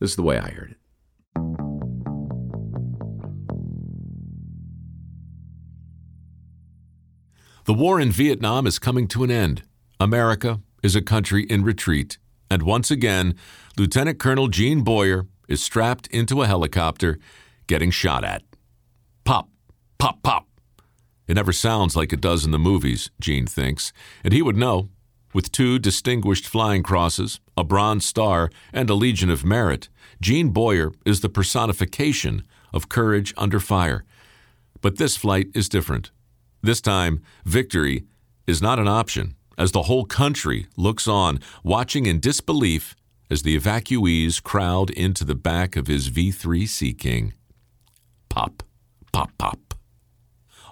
This is the way I heard it. The war in Vietnam is coming to an end. America is a country in retreat. And once again, Lieutenant Colonel Gene Boyer is strapped into a helicopter getting shot at. Pop, pop, pop. It never sounds like it does in the movies, Gene thinks, and he would know. With two distinguished flying crosses, a Bronze Star, and a Legion of Merit, Gene Boyer is the personification of courage under fire. But this flight is different. This time, victory is not an option, as the whole country looks on, watching in disbelief as the evacuees crowd into the back of his V 3 Sea King. Pop, pop, pop.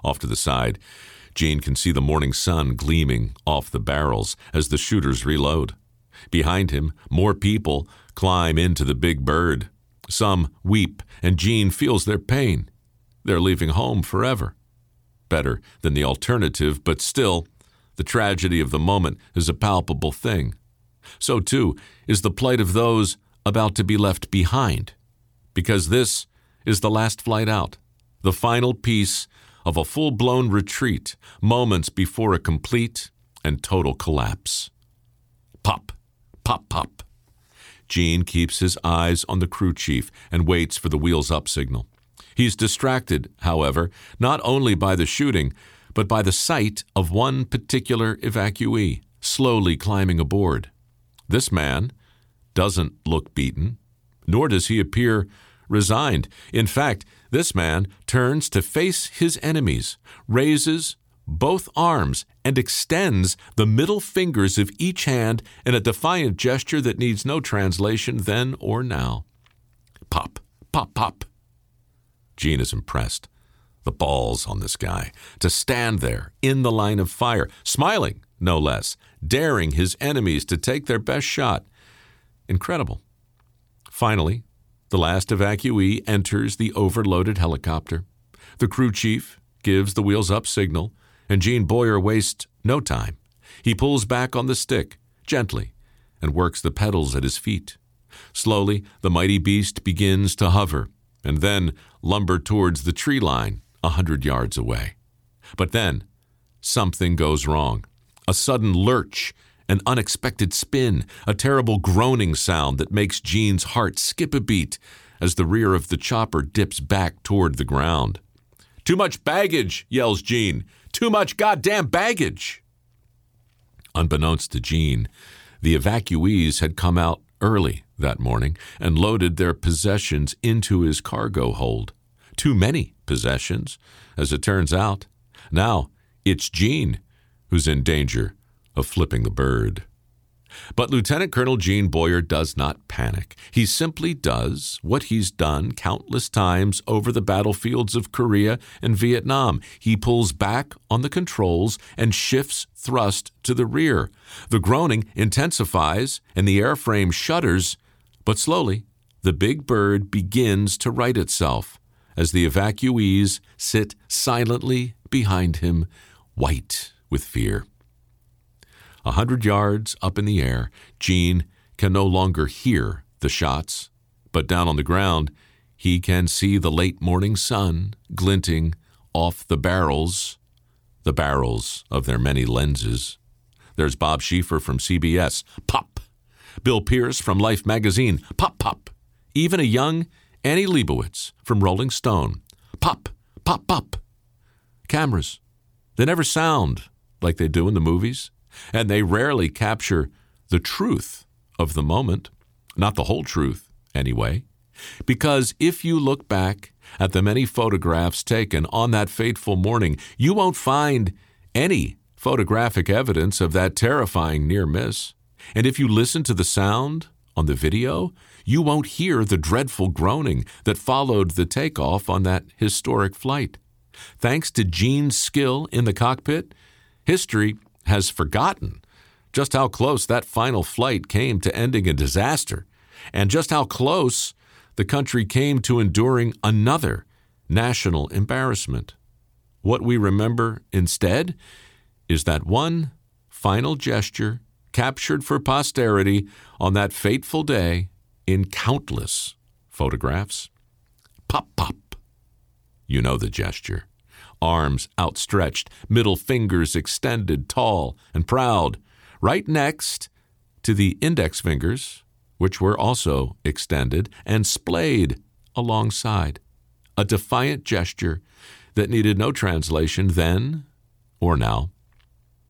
Off to the side, Gene can see the morning sun gleaming off the barrels as the shooters reload. Behind him, more people climb into the big bird. Some weep, and Gene feels their pain. They're leaving home forever. Better than the alternative, but still, the tragedy of the moment is a palpable thing. So, too, is the plight of those about to be left behind, because this is the last flight out, the final piece of a full blown retreat, moments before a complete and total collapse. Pop, pop, pop. Gene keeps his eyes on the crew chief and waits for the wheels up signal. He's distracted, however, not only by the shooting, but by the sight of one particular evacuee slowly climbing aboard. This man doesn't look beaten, nor does he appear resigned. In fact, this man turns to face his enemies, raises both arms, and extends the middle fingers of each hand in a defiant gesture that needs no translation then or now. Pop, pop, pop. Gene is impressed. The balls on this guy to stand there in the line of fire, smiling, no less, daring his enemies to take their best shot. Incredible. Finally, the last evacuee enters the overloaded helicopter. The crew chief gives the wheels up signal, and Gene Boyer wastes no time. He pulls back on the stick, gently, and works the pedals at his feet. Slowly, the mighty beast begins to hover, and then lumber towards the tree line a hundred yards away. But then, something goes wrong. A sudden lurch, an unexpected spin, a terrible groaning sound that makes Gene's heart skip a beat as the rear of the chopper dips back toward the ground. Too much baggage, yells Gene. Too much goddamn baggage. Unbeknownst to Gene, the evacuees had come out early that morning and loaded their possessions into his cargo hold. Too many possessions, as it turns out. Now it's Gene who's in danger of flipping the bird. But Lieutenant Colonel Gene Boyer does not panic. He simply does what he's done countless times over the battlefields of Korea and Vietnam. He pulls back on the controls and shifts thrust to the rear. The groaning intensifies and the airframe shudders, but slowly the big bird begins to right itself as the evacuees sit silently behind him, white with fear. A hundred yards up in the air, Gene can no longer hear the shots, but down on the ground, he can see the late morning sun glinting off the barrels, the barrels of their many lenses. There's Bob Schieffer from CBS, pop. Bill Pierce from Life magazine, pop, pop. Even a young Annie Leibovitz from Rolling Stone, pop, pop, pop. Cameras, they never sound like they do in the movies and they rarely capture the truth of the moment, not the whole truth, anyway. Because if you look back at the many photographs taken on that fateful morning, you won't find any photographic evidence of that terrifying near miss. And if you listen to the sound on the video, you won't hear the dreadful groaning that followed the takeoff on that historic flight. Thanks to Gene's skill in the cockpit, history has forgotten just how close that final flight came to ending a disaster, and just how close the country came to enduring another national embarrassment. What we remember instead is that one final gesture captured for posterity on that fateful day in countless photographs. Pop, pop. You know the gesture. Arms outstretched, middle fingers extended, tall and proud, right next to the index fingers, which were also extended and splayed alongside. A defiant gesture that needed no translation then or now.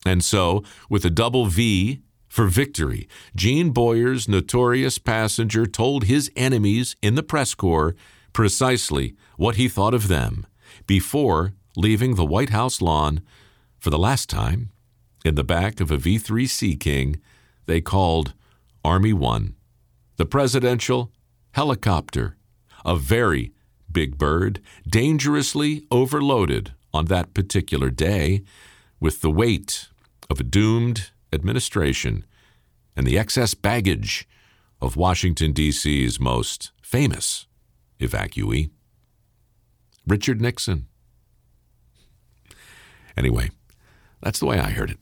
And so, with a double V for victory, Gene Boyer's notorious passenger told his enemies in the press corps precisely what he thought of them before leaving the White House lawn for the last time in the back of a V 3 Sea King they called Army One, the presidential helicopter, a very big bird, dangerously overloaded on that particular day with the weight of a doomed administration and the excess baggage of Washington, D.C.'s most famous evacuee, Richard Nixon. Anyway, that's the way I heard it.